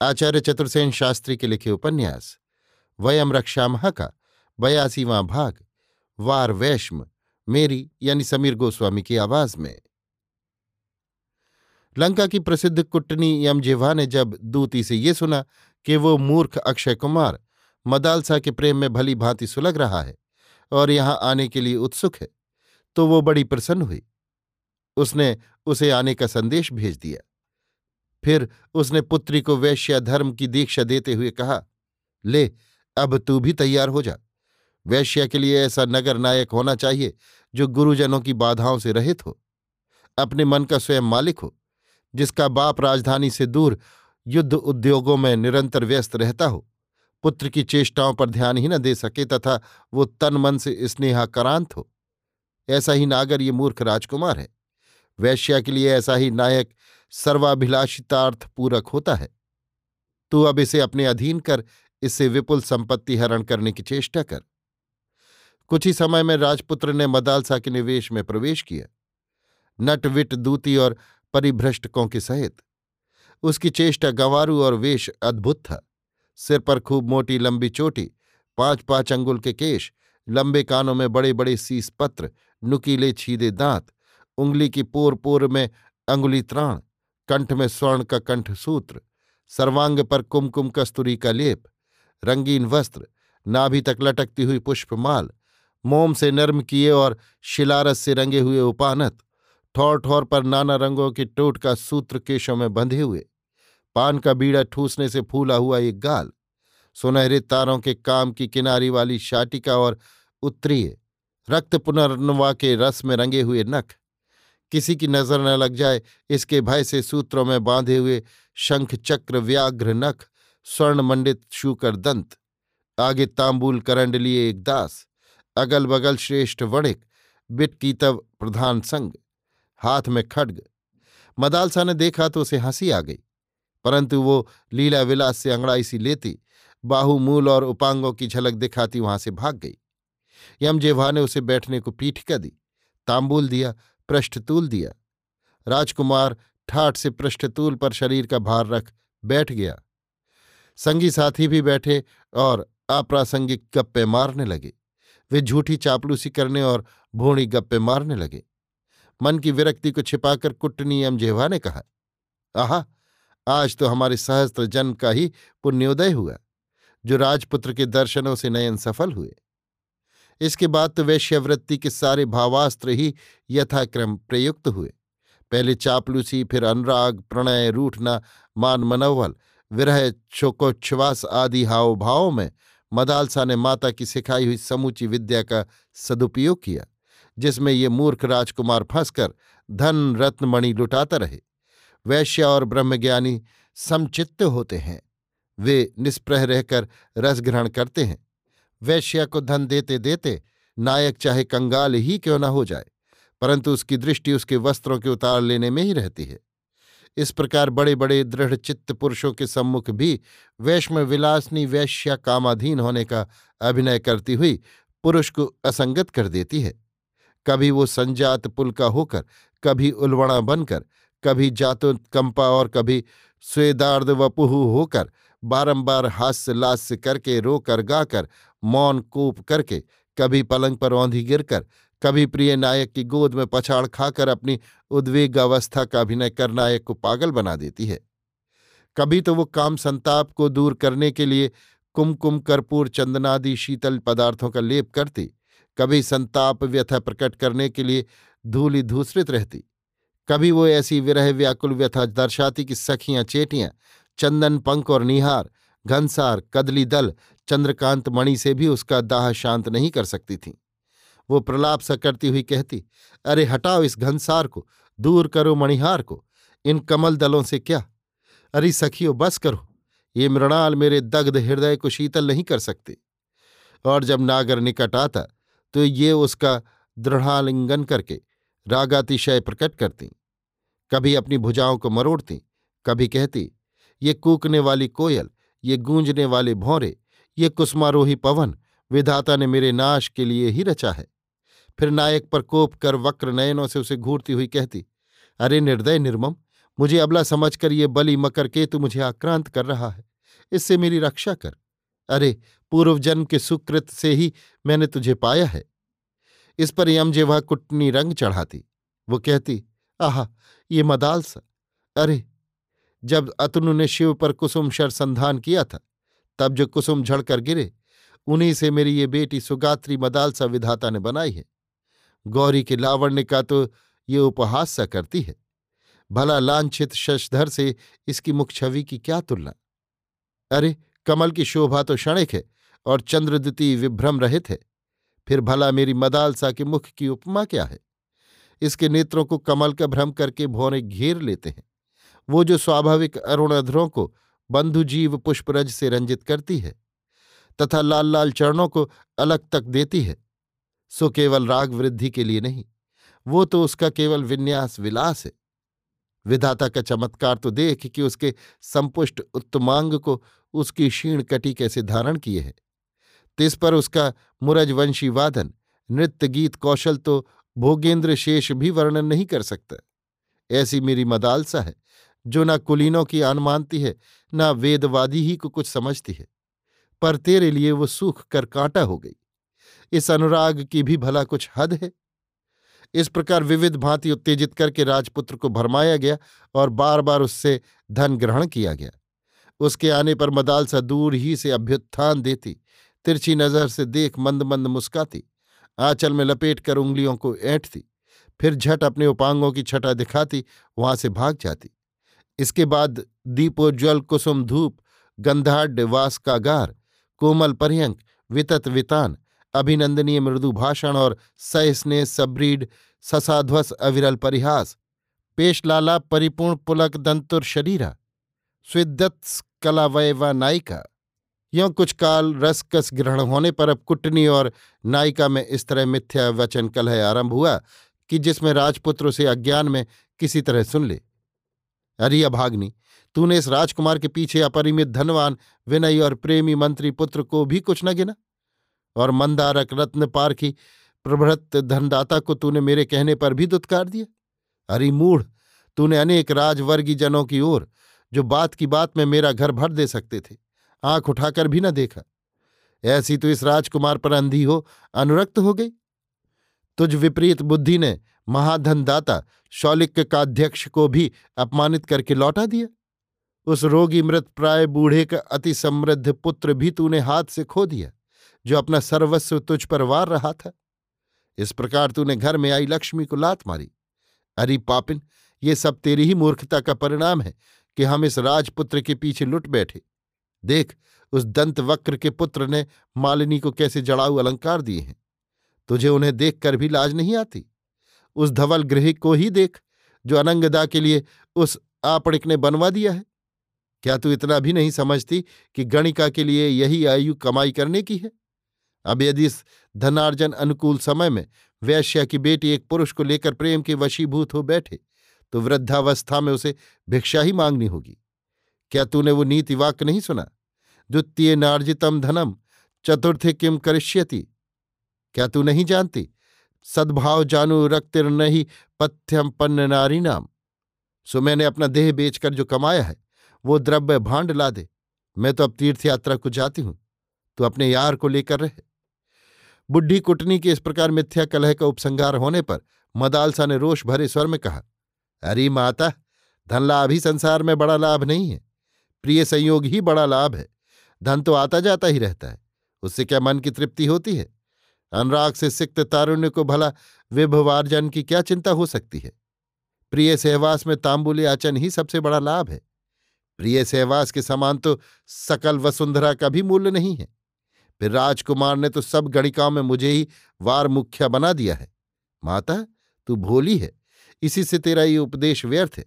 आचार्य चतुर्सेन शास्त्री के लिखे उपन्यास, वयम रक्षामह का बयासीवां भाग, वार वैश्म, मेरी यानी समीर गोस्वामी की आवाज़ में। लंका की प्रसिद्ध कुट्टनी यमजेवा ने जब दूती से ये सुना कि वो मूर्ख अक्षय कुमार मदालसा के प्रेम में भली भांति सुलग रहा है और यहाँ आने के लिए उत्सुक है तो वो बड़ी प्रसन्न हुई। उसने उसे आने का संदेश भेज दिया। फिर उसने पुत्री को वैश्या धर्म की दीक्षा देते हुए कहा, ले, अब तू भी तैयार हो जा। वैश्या के लिए ऐसा नगर नायक होना चाहिए जो गुरुजनों की बाधाओं से रहित हो। अपने मन का स्वयं मालिक हो, जिसका बाप राजधानी से दूर युद्ध उद्योगों में निरंतर व्यस्त रहता हो। पुत्र की चेष्टाओं पर ध्यान ही न दे सके तथा वो तन मन से स्नेहाक्रांत हो। ऐसा ही नागर ये मूर्ख राजकुमार है। वैश्या के लिए ऐसा ही नायक सर्वाभिलाषितार्थ पूरक होता है। तू अब इसे अपने अधीन कर, इससे विपुल संपत्ति हरण करने की चेष्टा कर। कुछ ही समय में राजपुत्र ने मदालसा के निवेश में प्रवेश किया। नटविट दूती और परिभ्रष्टकों के सहित। उसकी चेष्टा गंवारू और वेश अद्भुत था। सिर पर खूब मोटी लंबी चोटी पाँच पाँच अंगुल के केश, लंबे कानों में बड़े बड़े सीस पत्र, नुकीले छीदे दांत, उंगली की पोर पोर में अंगुली त्राण। कंठ में स्वर्ण का कंठसूत्र सर्वांग पर कुमकुम कस्तूरी का लेप, रंगीन वस्त्र, नाभि तक लटकती हुई पुष्पमाल, मोम से नर्म किए और शिलारस से रंगे हुए उपानत ठौर ठौर पर नाना रंगों की टोट का सूत्र केशों में बंधे हुए, पान का बीड़ा ठूसने से फूला हुआ एक गाल, सुनहरे तारों के काम की किनारी वाली शाटिका और उत्तरीय, रक्त पुनर्नवा के रस में रंगे हुए नख। किसी की नज़र न लग जाए, इसके भय से सूत्रों में बांधे हुए शंख चक्र व्याघ्र नख, स्वर्ण मंडित शूकर दंत, आगे तांबूल करंड लिए एक दास अगल बगल श्रेष्ठ वणिक बिटकीतव प्रधान संग, हाथ में खड्ग। मदालसा ने देखा तो उसे हँसी आ गई, परंतु वो लीला विलास से अंगड़ाई सी लेती बाहुमूल और उपांगों की झलक दिखाती वहाँ से भाग गई। यमजेवा ने उसे बैठने को पीठ कर दी, तांबूल दिया पृष्ठतूल दिया। राजकुमार ठाठ से पृष्ठतूल पर शरीर का भार रख बैठ गया। संगी साथी भी बैठे और अप्रासंगिक गप्पे मारने लगे। वे झूठी चापलूसी करने और भूणी गप्पे मारने लगे। मन की विरक्ति को छिपाकर कुटनी एम. जेवा ने कहा, आहा, आज तो हमारे सहस्त्र जन्म का ही पुण्योदय हुआ, जो राजपुत्र के दर्शनों से नयन सफल हुए। इसके बाद तो वैश्यवृत्ति के सारे भावास्त्र ही यथाक्रम प्रयुक्त हुए। पहले चापलूसी, फिर अनुराग, प्रणय, रूठना, मान मनोवल विरह, शोकोच्छ्वास आदि हाव में मदालसा ने माता की सिखाई हुई समूची विद्या का सदुपयोग किया, जिसमें ये मूर्ख राजकुमार फंसकर धन रत्नमणि लुटाता रहे। वैश्य और ब्रह्मज्ञानी समचित्त होते हैं। वे निष्प्रह रहकर रसग्रहण करते हैं। वैश्या को धन देते देते नायक चाहे कंगाल ही क्यों न हो जाए, परंतु उसकी दृष्टि उसके वस्त्रों के उतार लेने में ही रहती है। इस प्रकार बड़े बड़े दृढ़ चित्त पुरुषों के सम्मुख भी वैश्म विलासनी वैश्या कामाधीन होने का अभिनय करती हुई पुरुष को असंगत कर देती है। कभी वो संजात पुलका होकर, कभी उलवणा बनकर, कभी जातोत्कंपा और कभी स्वेदार्द वपुहु होकर बारंबार हास्य लास्य करके रोकर गाकर, मौन कूप करके, कभी पलंग पर औंधी गिरकर, कभी प्रिय नायक की गोद में पछाड़ खाकर अपनी उद्वेग अवस्था का अभिनय कर नायक को पागल बना देती है। कभी तो वो काम संताप को दूर करने के लिए कुमकुम कर्पूर चंदनादि शीतल पदार्थों का लेप करती, कभी संताप व्यथा प्रकट करने के लिए धूलि धूसरित रहती, कभी वो ऐसी विरह व्याकुल व्यथा दर्शाती कि सखियाँ चेटियाँ चंदन पंक और निहार, घनसार, कदली दल, चंद्रकांत मणि से भी उसका दाह शांत नहीं कर सकती थीं। वो प्रलाप सा करती हुई कहती, अरे हटाओ इस घनसार को, दूर करो मणिहार को, इन कमल दलों से क्या? अरे सखियो, बस करो, ये मृणाल मेरे दग्ध हृदय को शीतल नहीं कर सकते। और जब नागर निकट आता तो ये उसका दृढ़ालिंगन करके रागातिशय प्रकट करती। कभी अपनी भुजाओं को मरोड़ती, कभी कहती ये कूकने वाली कोयल, ये गूंजने वाले भौरे, ये कुसमारोही पवन, विधाता ने मेरे नाश के लिए ही रचा है। फिर नायक पर कोप कर वक्र नयनों से उसे घूरती हुई कहती, अरे निर्दय निर्मम, मुझे अबला समझकर ये बलि मकर केतु मुझे आक्रांत कर रहा है। इससे मेरी रक्षा कर। अरे पूर्व जन्म के सुकृत से ही मैंने तुझे पाया है इस पर यमजेवा कुटनी रंग चढ़ाती। वो कहती, आह, ये मदाल सा। अरे जब अतनु ने शिव पर कुसुम शर संधान किया था, तब जो कुसुम झड़कर गिरे, उन्हीं से मेरी ये बेटी सुगात्री मदालसा विधाता ने बनाई है। गौरी के लावण्य का तो ये उपहास सा करती है। भला लांछित शशधर से इसकी मुख छवि की क्या तुलना? अरे, कमल की शोभा तो क्षणिक है और चंद्रद्वितीय विभ्रम रहित है। फिर भला मेरी मदालसा के मुख की उपमा क्या है? इसके नेत्रों को कमल का भ्रम करके भौरे घेर लेते हैं। वो जो स्वाभाविक अरुणधरों को बंधुजीव पुष्परज से रंजित करती है तथा लाल लाल चरणों को अलग तक देती है, सो केवल राग वृद्धि के लिए नहीं, वो तो उसका केवल विन्यास विलास है। विधाता का चमत्कार तो देख कि उसके संपुष्ट उत्तमांग को उसकी क्षीण कटी कैसे धारण किए है। तिस पर उसका मुरजवंशी वादन, नृत्य, गीत, कौशल तो भोगेंद्र शेष भी वर्णन नहीं कर सकता। ऐसी मेरी मदालसा है जो न कुलीनों की आन मानती है, न वेदवादी ही को कुछ समझती है। पर तेरे लिए वो सूख कर कांटा हो गई। इस अनुराग की भी भला कुछ हद है। इस प्रकार विविध भांति उत्तेजित करके राजपुत्र को भरमाया गया और बार बार उससे धन ग्रहण किया गया। उसके आने पर मदालसा दूर ही से अभ्युत्थान देती, तिरछी नज़र से देख मंद मंद मुस्काती, आंचल में लपेट कर उंगलियों को ऐंठती, फिर झट अपने उपांगों की छटा दिखाती, वहाँ से भाग जाती। इसके बाद दीपोज्वल कुसुम धूप गंधाढ़ वास का गार कोमल पर्यंक, वितत वितान, अभिनंदनीय मृदु भाषण और सस्ने सब्रीड, ससाध्वस अविरल परिहास, पेशलाला परिपूर्ण पुलक दंतुर शरीरा स्विद्दत्स कलावयवा नायिका। यों कुछ काल रसकस ग्रहण होने पर अब कुटनी और नायिका में इस तरह मिथ्या वचन कलह आरंभ हुआ कि जिसमें राजपुत्र से अज्ञान में किसी तरह सुन ले। अरिया भागनी, तूने इस राजकुमार के पीछे अपरिमित धनवान, विनयी और प्रेमी मंत्री पुत्र को भी कुछ न गिना। और मंदारक रत्न पारखी, प्रभृत धनदाता को तूने मेरे कहने पर भी दुत्कार दिया। अरे मूढ़, तूने अनेक राजवर्गी जनों की ओर, जो बात की बात में मेरा घर भर दे सकते थे, आँख उठाकर भी न देखा। ऐसी तो इस राजकुमार पर अंधी हो, अनुरक्त हो गई। तुझ विपरीत बुद्धि ने महाधनदाता शौलिक्य का अध्यक्ष को भी अपमानित करके लौटा दिया। उस रोगी मृत प्राय बूढ़े का अति समृद्ध पुत्र भी तूने हाथ से खो दिया, जो अपना सर्वस्व तुझ पर वार रहा था। इस प्रकार तूने घर में आई लक्ष्मी को लात मारी। अरे पापिन, ये सब तेरी ही मूर्खता का परिणाम है कि हम इस राजपुत्र के पीछे लुट बैठे। देख, उस दंत वक्र के पुत्र ने मालिनी को कैसे जड़ाऊ अलंकार दिए हैं। तुझे उन्हें देखकर भी लाज नहीं आती? उस धवल गृह को ही देख, जो अनंगदा के लिए उस आपणिक ने बनवा दिया है। क्या तू इतना भी नहीं समझती कि गणिका के लिए यही आयु कमाई करने की है? अब यदि इस धनार्जन अनुकूल समय में वैश्या की बेटी एक पुरुष को लेकर प्रेम के वशीभूत हो बैठे तो वृद्धावस्था में उसे भिक्षा ही मांगनी होगी। क्या तूने वो नीति वाक्य नहीं सुना? द्वितीय नार्जितम धनम, चतुर्थे किम करिष्यति? क्या तू नहीं जानती? सद्भाव जानू रक्तिर नहीं, पथ्यम पन्न नारी नाम। सो मैंने अपना देह बेचकर जो कमाया है, वो द्रव्य भांड ला दे। मैं तो अब तीर्थ यात्रा को जाती हूँ। तू अपने यार को लेकर रहे। बुढ़ी कुटनी के इस प्रकार मिथ्या कलह का उपसंगार होने पर मदालसा ने रोष भरे स्वर में कहा, अरे माता, धन लाभ ही संसार में बड़ा लाभ नहीं है। प्रिय संयोग ही बड़ा लाभ है। धन तो आता जाता ही रहता है। उससे क्या मन की तृप्ति होती है? अनुराग से सिक्त तारुण्य को भला विभवार्जन की क्या चिंता हो सकती है? प्रिय सहवास में तांबुली आचन ही सबसे बड़ा लाभ है। प्रिय सहवास के समान तो सकल वसुंधरा का भी मूल्य नहीं है। फिर राजकुमार ने तो सब गणिकाओं में मुझे ही वार मुखिया बना दिया है। माता, तू भोली है, इसी से तेरा ये उपदेश व्यर्थ है।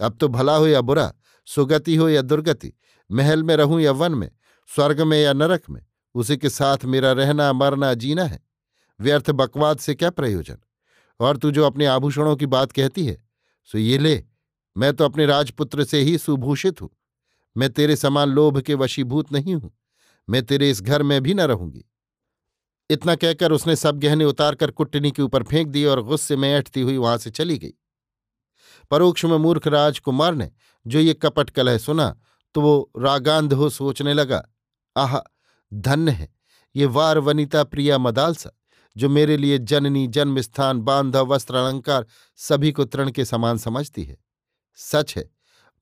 अब तो भला हो या बुरा, सुगति हो या दुर्गति, महल में रहूँ या वन में, स्वर्ग में या नरक में उसी के साथ मेरा रहना, मरना, जीना है। व्यर्थ बकवाद से क्या प्रयोजन? और तू जो अपने आभूषणों की बात कहती है, सो ये ले, मैं तो अपने राजपुत्र से ही सुभूषित हूँ। मैं तेरे समान लोभ के वशीभूत नहीं हूँ। मैं तेरे इस घर में भी न रहूँगी। इतना कहकर उसने सब गहने उतारकर कुट्टनी के ऊपर फेंक दिए और गुस्से में ऐठती हुई वहाँ से चली गई। परोक्ष में मूर्ख राजकुमार ने जो ये कपट कलह सुना तो वो रागांध हो सोचने लगा, आह धन्य है। ये वार वनिता प्रिया मदालसा, जो मेरे लिए जननी जन्म स्थान बांधव वस्त्र, अलंकार, सभी को तृण के समान समझती है। सच है,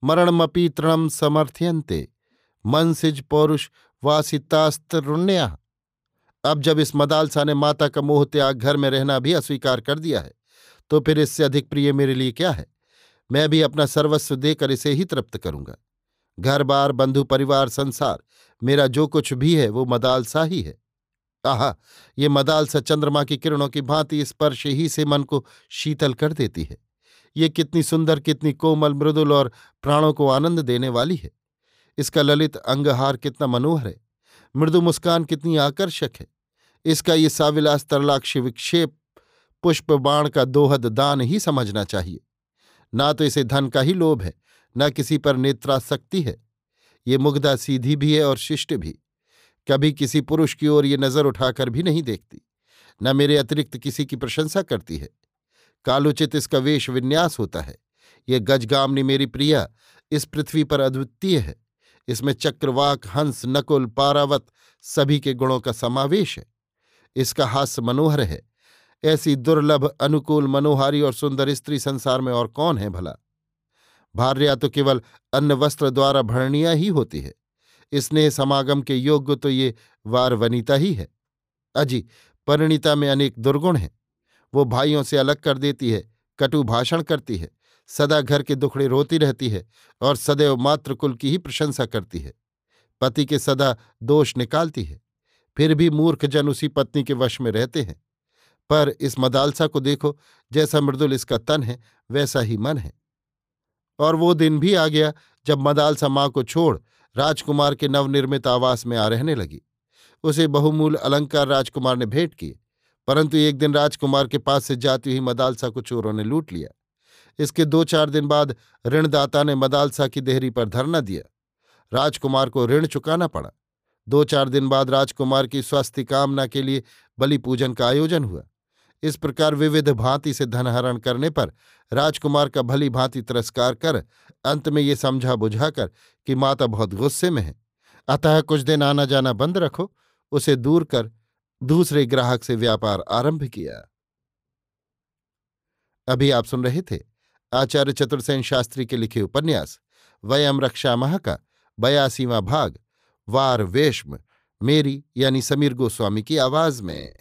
मरणमपी तृणम समर्थयंते मनसिज पौरुष वासितास्त्रुण्या। अब जब इस मदालसा ने माता का मोह त्याग घर में रहना भी अस्वीकार कर दिया है तो फिर इससे अधिक प्रिय मेरे लिए क्या है? मैं भी अपना सर्वस्व देकर इसे ही तृप्त करूँगा। घर बार, बंधु परिवार, संसार, मेरा जो कुछ भी है वो मदालसा ही है। आहा, ये मदालसा चंद्रमा की किरणों की भांति स्पर्श ही से मन को शीतल कर देती है। ये कितनी सुंदर, कितनी कोमल, मृदुल और प्राणों को आनंद देने वाली है। इसका ललित अंगहार कितना मनोहर है। मृदु मुस्कान कितनी आकर्षक है। इसका ये साविलास तरलाक्ष विक्षेप, पुष्प बाण का दोहद दान ही समझना चाहिए। ना तो इसे धन का ही लोभ है न किसी पर नेत्राशक्ति है। ये मुग्धा सीधी भी है और शिष्ट भी। कभी किसी पुरुष की ओर ये नज़र उठाकर भी नहीं देखती। न मेरे अतिरिक्त किसी की प्रशंसा करती है। कालोचित इसका वेश विन्यास होता है। ये गजगामनी मेरी प्रिया इस पृथ्वी पर अद्वितीय है। इसमें चक्रवाक, हंस, नकुल, पारावत सभी के गुणों का समावेश है। इसका हास्य मनोहर है। ऐसी दुर्लभ, अनुकूल, मनोहारी और सुंदर स्त्री संसार में और कौन है भला? भार्या तो केवल अन्न वस्त्र द्वारा भरणीय ही होती है। स्नेह समागम के योग्य तो ये वार वनिता ही है। अजी, परिणीता में अनेक दुर्गुण हैं। वो भाइयों से अलग कर देती है, कटु भाषण करती है, सदा घर के दुखड़े रोती रहती है और सदैव मातृकुल की ही प्रशंसा करती है। पति के सदा दोष निकालती है, फिर भी मूर्ख जन उसी पत्नी के वश में रहते हैं। पर इस मदालसा को देखो, जैसा मृदुल इसका तन है, वैसा ही मन है। और वो दिन भी आ गया जब मदालसा माँ को छोड़ राजकुमार के नवनिर्मित आवास में आ रहने लगी। उसे बहुमूल अलंकार राजकुमार ने भेंट किए, परंतु एक दिन राजकुमार के पास से जाती हुई मदालसा को चोरों ने लूट लिया। इसके दो चार दिन बाद ऋणदाता ने मदालसा की देहरी पर धरना दिया। राजकुमार को ऋण चुकाना पड़ा। दो चार दिन बाद राजकुमार की स्वास्थ्य कामना के लिए बलि पूजन का आयोजन हुआ। इस प्रकार विविध भांति से धनहरण करने पर राजकुमार का भली भांति तिरस्कार कर अंत में ये समझा बुझाकर कि माता बहुत गुस्से में है। अतः कुछ दिन आना जाना बंद रखो, उसे दूर कर दूसरे ग्राहक से व्यापार आरंभ किया। अभी आप सुन रहे थे आचार्य चतुर्सेन शास्त्री के लिखे उपन्यास, वयम रक्षा माह का बयासीवा भाग, वार वेश्म, मेरी यानी समीर गोस्वामी की आवाज़ में।